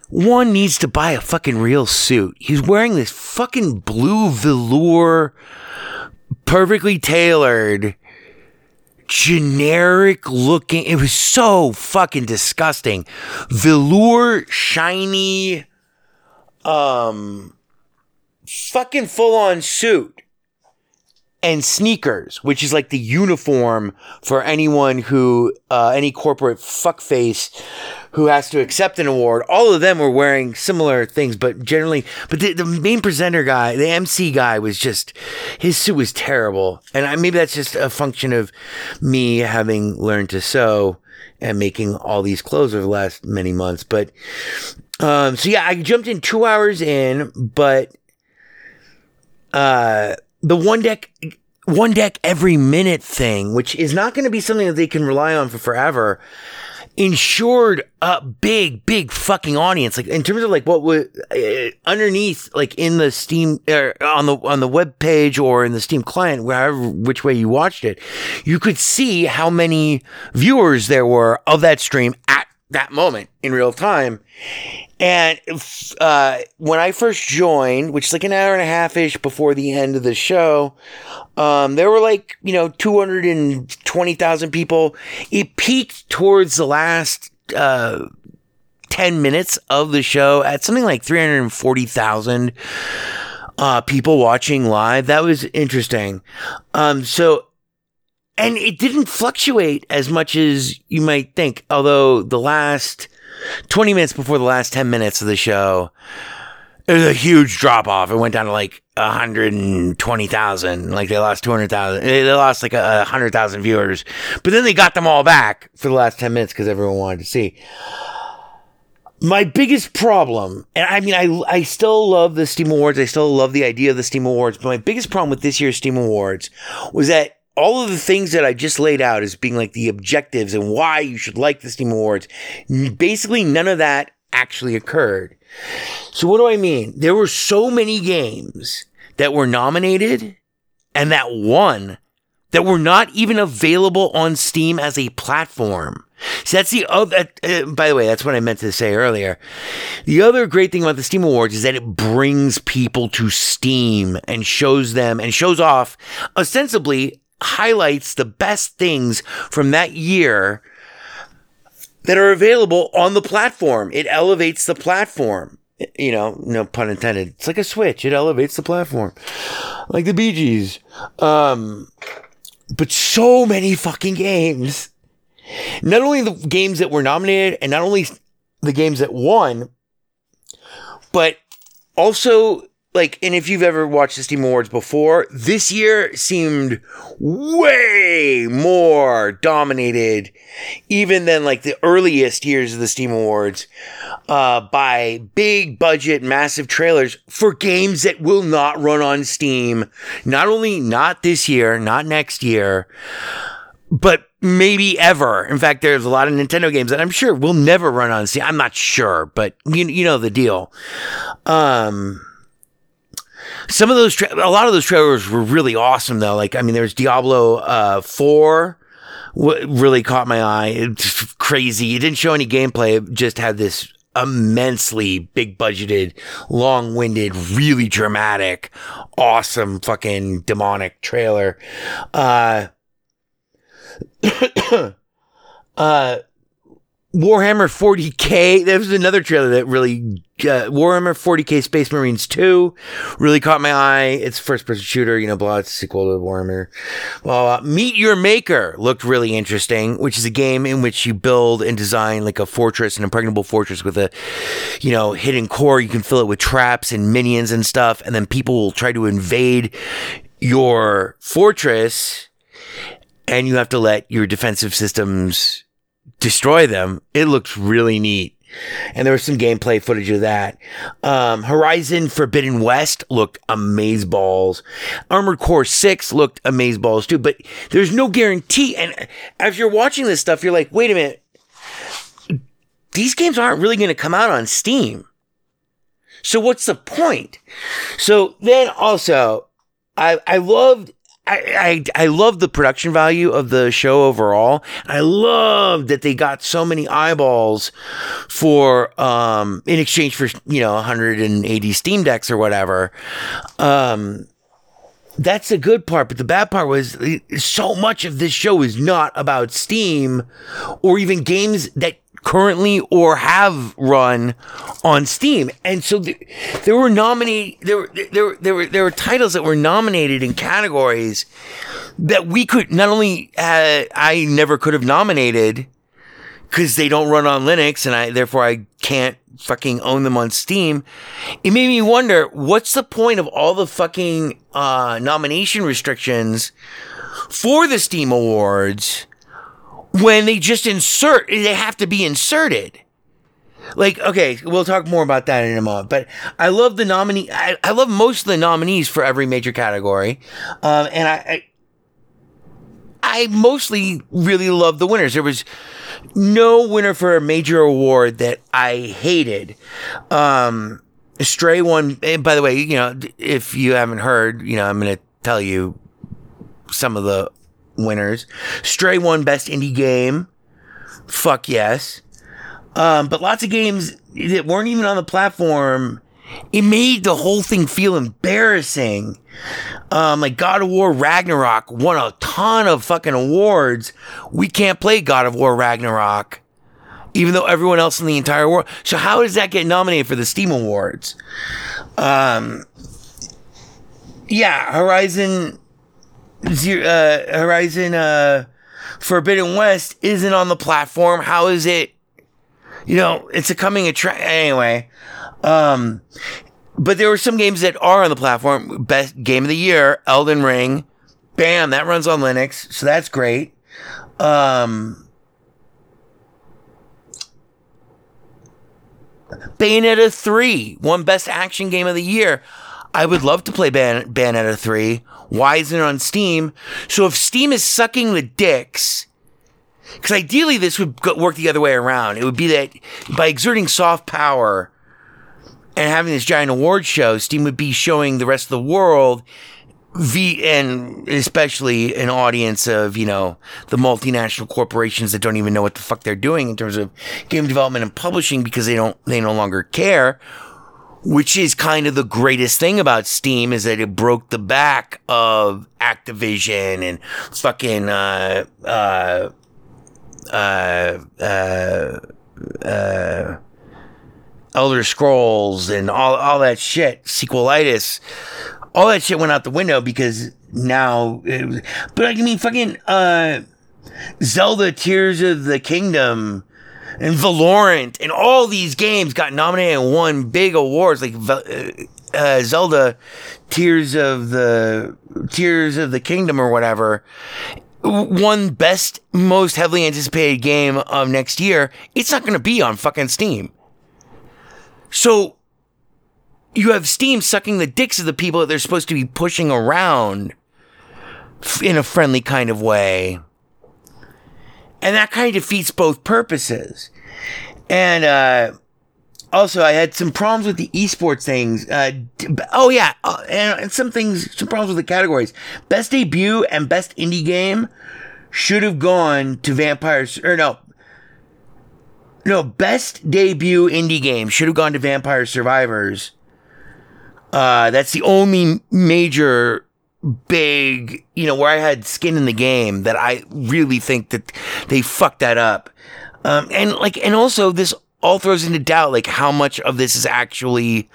One needs to buy a fucking real suit. He's wearing this fucking blue velour, perfectly tailored generic looking. It was so fucking disgusting. Velour, shiny, um, fucking full on suit and sneakers, which is like the uniform for anyone who, uh, any corporate fuckface who has to accept an award. All of them were wearing similar things, but generally, but the, the main presenter guy, the MC guy, was just his suit was terrible, and I, maybe that's just a function of me having learned to sew and making all these clothes over the last many months. But um, so yeah, I jumped in two hours in, but uh, the one deck one deck every minute thing, which is not going to be something that they can rely on for forever, ensured a big, big fucking audience. Like in terms of like what would uh, underneath, like in the Steam or on the on the web page or in the Steam client, wherever which way you watched it, you could see how many viewers there were of that stream at that moment in real time. And uh, when I first joined, which is like an hour and a half ish before the end of the show, um, there were like, you know, 220,000 people. It peaked towards the last uh, 10 minutes of the show at something like 340,000 uh, people watching live. That was interesting. Um, so, and it didn't fluctuate as much as you might think, although the last 20 minutes before the last 10 minutes of the show, it was a huge drop off. It went down to like 120,000. Like they lost 200,000. They lost like a 100,000 viewers. But then they got them all back for the last 10 minutes because everyone wanted to see. My biggest problem, and I mean, I, I still love the Steam Awards. I still love the idea of the Steam Awards. But my biggest problem with this year's Steam Awards was that all of the things that I just laid out as being like the objectives and why you should like the Steam Awards, basically none of that actually occurred. So what do I mean? There were so many games that were nominated and that won that were not even available on Steam as a platform. So that's the other, uh, by the way, that's what I meant to say earlier. The other great thing about the Steam Awards is that it brings people to Steam and shows them and shows off ostensibly highlights the best things from that year that are available on the platform. It elevates the platform. You know, no pun intended. It's like a switch. It elevates the platform. Like the Bee Gees. Um, but so many fucking games. Not only the games that were nominated and not only the games that won, but also like, and if you've ever watched the Steam Awards before, this year seemed way more dominated, even than like the earliest years of the Steam Awards, uh, by big budget, massive trailers for games that will not run on Steam. Not only not this year, not next year, but maybe ever. In fact, there's a lot of Nintendo games that I'm sure will never run on Steam. I'm not sure, but you you know the deal. Um some of those, tra- a lot of those trailers were really awesome though. Like, I mean, there's Diablo uh, 4 w- really caught my eye. It's crazy. It didn't show any gameplay. It just had this immensely big budgeted, long winded, really dramatic, awesome fucking demonic trailer. Uh, [COUGHS] uh, Warhammer 40k. That was another trailer that really uh, Warhammer 40k Space Marines 2 really caught my eye. It's first person shooter, you know, blah, it's a sequel to Warhammer. Well, uh, Meet Your Maker looked really interesting, which is a game in which you build and design like a fortress, an impregnable fortress with a, you know, hidden core. You can fill it with traps and minions and stuff, and then people will try to invade your fortress, and you have to let your defensive systems destroy them. It looks really neat. And there was some gameplay footage of that. Um, Horizon Forbidden West looked amazeballs. Armored Core 6 looked amazeballs too, but there's no guarantee. And as you're watching this stuff, you're like, wait a minute. These games aren't really going to come out on Steam. So what's the point? So then also, I, I loved I, I, I love the production value of the show overall. I love that they got so many eyeballs for um in exchange for you know 180 Steam decks or whatever. Um that's the good part, but the bad part was so much of this show is not about Steam or even games that currently or have run on Steam. And so th- there were nominated there were there there were there were titles that were nominated in categories that we could not only uh, I never could have nominated cuz they don't run on Linux and I therefore I can't fucking own them on Steam. It made me wonder what's the point of all the fucking uh, nomination restrictions for the Steam Awards when they just insert, they have to be inserted. Like, okay, we'll talk more about that in a moment. But I love the nominee. I, I love most of the nominees for every major category. Um, and I, I mostly really love the winners. There was no winner for a major award that I hated. Um, Stray. And by the way, you know, if you haven't heard, you know, I'm going to tell you some of the winners. Stray won best indie game. Fuck yes. Um, but lots of games that weren't even on the platform. It made the whole thing feel embarrassing. Um, like God of War Ragnarok won a ton of fucking awards. We can't play God of War Ragnarok, even though everyone else in the entire world. So how does that get nominated for the Steam Awards? Um, yeah, Horizon Zero, uh, Horizon uh, Forbidden West isn't on the platform. How is it? You know, it's a coming attract anyway. Um, but there were some games that are on the platform. Best game of the year, Elden Ring. Bam, that runs on Linux, so that's great. Um, Bayonetta 3 won Best Action Game of the Year. I would love to play Bayon- Bayonetta 3. Why isn't it on Steam? So if Steam is sucking the dicks, because ideally this would go- work the other way around. It would be that by exerting soft power and having this giant award show, Steam would be showing the rest of the world V and especially an audience of, you know, the multinational corporations that don't even know what the fuck they're doing in terms of game development and publishing because they don't they no longer care. Which is kind of the greatest thing about Steam is that it broke the back of Activision and fucking uh uh uh uh uh Elder Scrolls and all all that shit, sequelitis, all that shit went out the window because now, was, but I mean, fucking uh, Zelda: Tears of the Kingdom and Valorant and all these games got nominated and won big awards like uh, uh, Zelda: Tears of the Tears of the Kingdom or whatever. Won best, most heavily anticipated game of next year. It's not going to be on fucking Steam. So you have Steam sucking the dicks of the people that they're supposed to be pushing around in a friendly kind of way. And that kind of defeats both purposes. And uh, also, I had some problems with the esports things. Uh, oh, yeah. Uh, and, and some things, some problems with the categories. Best debut and best indie game should have gone to Vampires, or no, no, best debut indie game should have gone to Vampire Survivors. Uh, that's the only major big, you know, where I had skin in the game that I really think that they fucked that up. Um, and like, and also this all throws into doubt, like how much of this is actually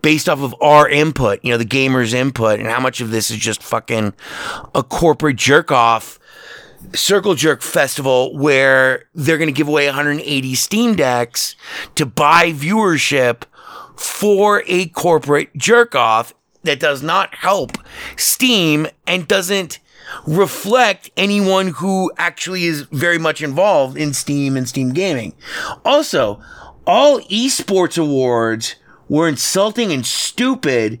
based off of our input, you know, the gamers input and how much of this is just fucking a corporate jerk off Circle Jerk Festival where they're going to give away 180 Steam Decks to buy viewership for a corporate jerk off that does not help Steam and doesn't reflect anyone who actually is very much involved in Steam and Steam gaming. Also, all esports awards were insulting and stupid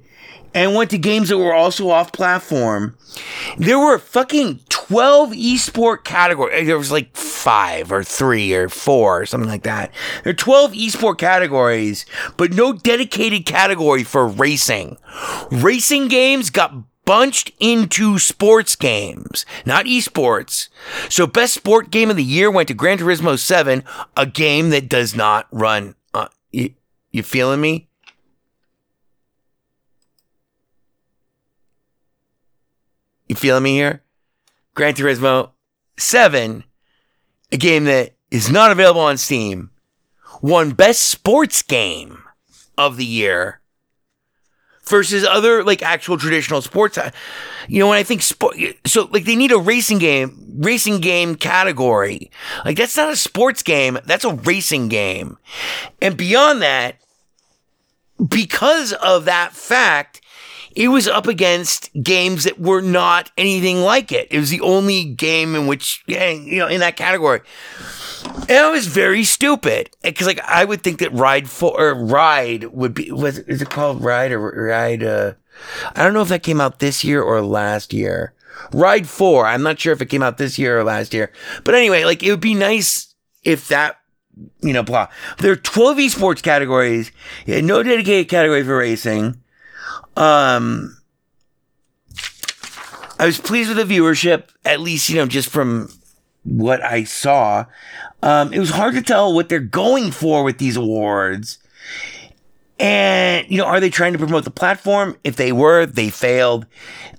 and went to games that were also off platform. There were fucking 12 esport categories. There was like five or three or four or something like that. There are 12 esport categories, but no dedicated category for racing. Racing games got bunched into sports games, not esports. So best sport game of the year went to Gran Turismo 7, a game that does not run. Uh, you, you feeling me? You feeling me here? Gran Turismo 7, a game that is not available on Steam, won Best Sports Game of the Year versus other like actual traditional sports. You know, when I think sport, so like they need a racing game, racing game category. Like that's not a sports game, that's a racing game. And beyond that, because of that fact, it was up against games that were not anything like it. It was the only game in which, you know, in that category. And it was very stupid because, like, I would think that Ride for or Ride would be was is it called Ride or Ride? Uh, I don't know if that came out this year or last year. Ride 4. I'm not sure if it came out this year or last year. But anyway, like it would be nice if that, you know, blah. There are 12 esports categories. No dedicated category for racing. Um, I was pleased with the viewership, at least, you know, just from what I saw. Um, it was hard to tell what they're going for with these awards. And, you know, are they trying to promote the platform? If they were, they failed.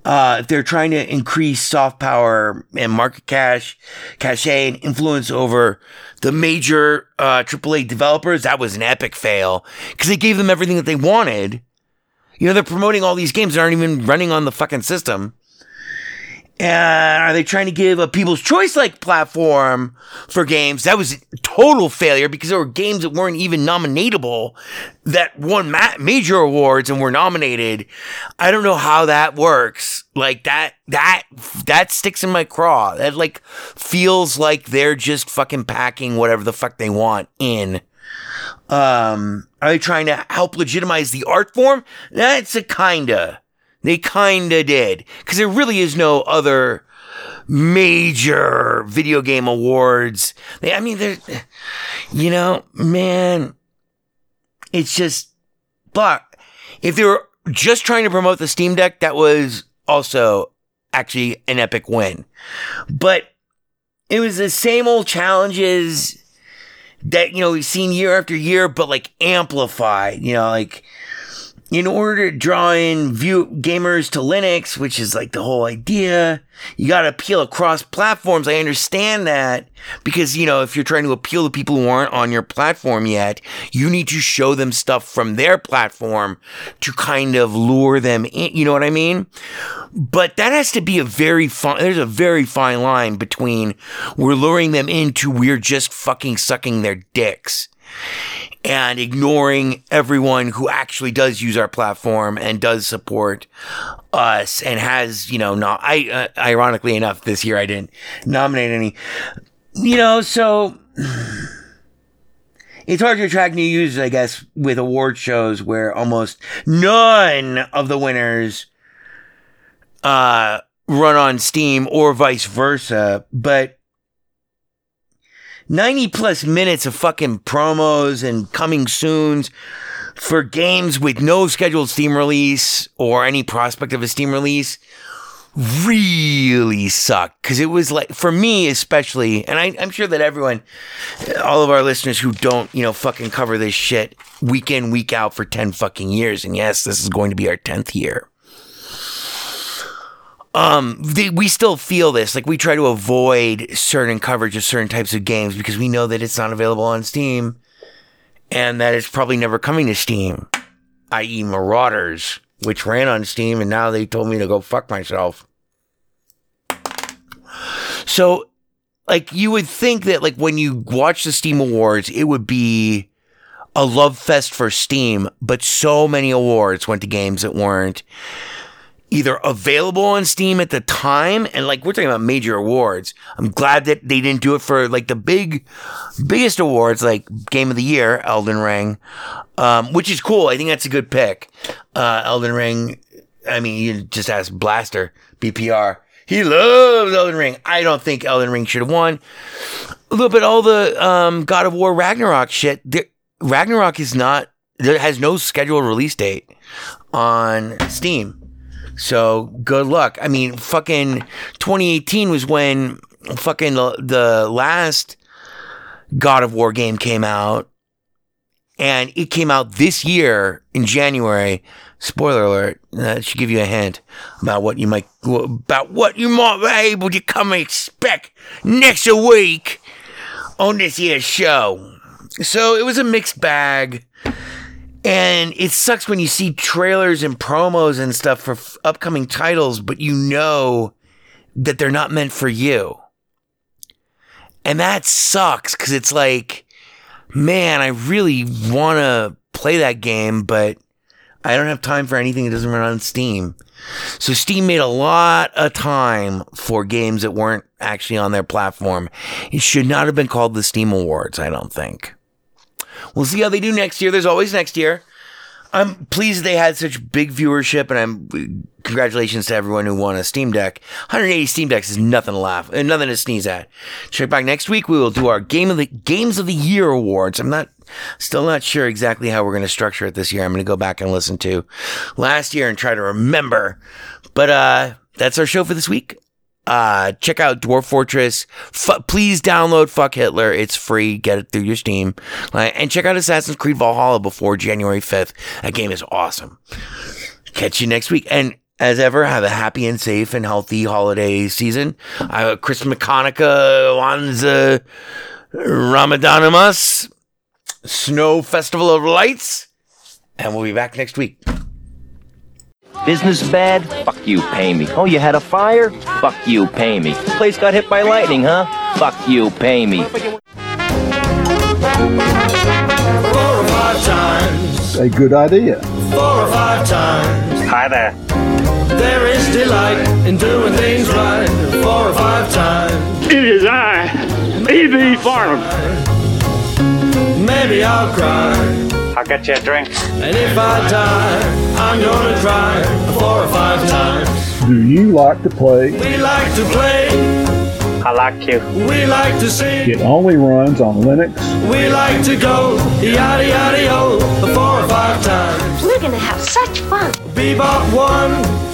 Uh, if they're trying to increase soft power and market cash, cachet and influence over the major, uh, AAA developers, that was an epic fail because they gave them everything that they wanted. You know, they're promoting all these games that aren't even running on the fucking system. And are they trying to give a People's Choice like platform for games? That was a total failure because there were games that weren't even nominatable that won ma- major awards and were nominated. I don't know how that works. Like that, that, that sticks in my craw. That like feels like they're just fucking packing whatever the fuck they want in. Um, are they trying to help legitimize the art form? That's a kinda. They kinda did. Cause there really is no other major video game awards. They, I mean, they're, you know, man, it's just, but if they were just trying to promote the Steam Deck, that was also actually an epic win. But it was the same old challenges that, you know, we've seen year after year, but like amplified, you know, like, in order to draw in view gamers to Linux, which is like the whole idea, you got to appeal across platforms. I understand that because, you know, if you're trying to appeal to people who aren't on your platform yet, you need to show them stuff from their platform to kind of lure them in. You know what I mean? But that has to be a very fine, there's a very fine line between we're luring them into we're just fucking sucking their dicks and ignoring everyone who actually does use our platform and does support us and has, you know, not, I, uh, ironically enough, this year I didn't nominate any, you know, so it's hard to attract new users, I guess, with award shows where almost none of the winners, uh, run on Steam or vice versa, but 90 plus minutes of fucking promos and coming soons for games with no scheduled Steam release or any prospect of a Steam release really sucked. Because it was like for me especially and I, i'm sure that everyone all of our listeners who don't you know fucking cover this shit week in week out for 10 fucking years and yes this is going to be our 10th year um, they, we still feel this. Like we try to avoid certain coverage of certain types of games because we know that it's not available on Steam, and that it's probably never coming to Steam. I.e., Marauders, which ran on Steam, and now they told me to go fuck myself. So, like, you would think that, like, when you watch the Steam Awards, it would be a love fest for Steam, but so many awards went to games that weren't either available on Steam at the time, and like we're talking about major awards. I'm glad that they didn't do it for like the big, biggest awards like Game of the Year, Elden Ring, um, which is cool. I think that's a good pick. Uh, Elden Ring. I mean, you just ask Blaster BPR. He loves Elden Ring. I don't think Elden Ring should have won. A little bit all the um, God of War Ragnarok shit. Ragnarok is not. There has no scheduled release date on Steam. So good luck. I mean, fucking 2018 was when fucking the, the last God of War game came out. And it came out this year in January. Spoiler alert. Uh, that should give you a hint about what you might, about what you might be able to come expect next week on this year's show. So it was a mixed bag. And it sucks when you see trailers and promos and stuff for f- upcoming titles, but you know that they're not meant for you. And that sucks because it's like, man, I really want to play that game, but I don't have time for anything that doesn't run on Steam. So Steam made a lot of time for games that weren't actually on their platform. It should not have been called the Steam Awards, I don't think. We'll see how they do next year. There's always next year. I'm pleased they had such big viewership, and I'm congratulations to everyone who won a Steam Deck. 180 Steam Decks is nothing to laugh, and nothing to sneeze at. Check back next week. We will do our game of the games of the year awards. I'm not still not sure exactly how we're going to structure it this year. I'm going to go back and listen to last year and try to remember. But uh, that's our show for this week. Uh, check out Dwarf Fortress. F- please download Fuck Hitler. It's free. Get it through your Steam. Like, and check out Assassin's Creed Valhalla before January 5th. That game is awesome. Catch you next week. And as ever, have a happy and safe and healthy holiday season. Uh, Christmas Hanukkah, Wanza, Ramadanamas, Snow Festival of Lights. And we'll be back next week. Business bad? Fuck you, pay me. Oh, you had a fire? Fuck you, pay me. Place got hit by lightning, huh? Fuck you, pay me. Four or five times, A good idea. four or five times. Hi there. There is delight in doing things right. Four or five times. It is I, E.B. Farnham. Maybe I'll cry. I'll get you a drink. And if I die, I'm gonna cry four or five times. Do you like to play? We like to play, I like you. we like to sing, It only runs on Linux. we like to go yada yada yo four or five times. We're gonna have such fun. Bebop one,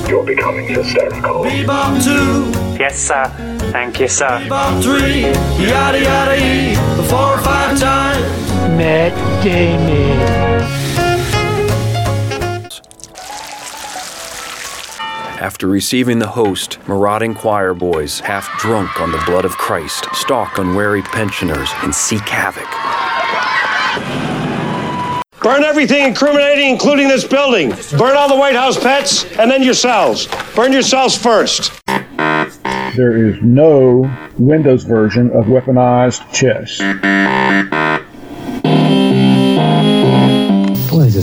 You're becoming hysterical. bebop two, Yes, sir. Thank you, sir. bebop three, yada yada e four or five times. After receiving the host, marauding choir boys, half drunk on the blood of Christ, stalk unwary pensioners and seek havoc. Burn everything incriminating, including this building. Burn all the White House pets, and then yourselves. Burn yourselves first. There is no Windows version of weaponized chess.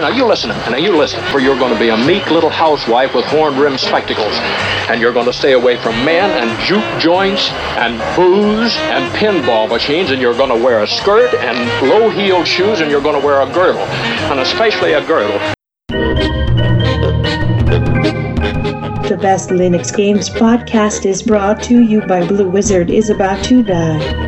Now you listen, now you listen, for you're going to be a meek little housewife with horn-rimmed spectacles, and you're going to stay away from men and juke joints and booze and pinball machines, and you're going to wear a skirt and low-heeled shoes, and you're going to wear a girdle, and especially a girdle. The Best Linux Games podcast is brought to you by Blue Wizard is About to Die.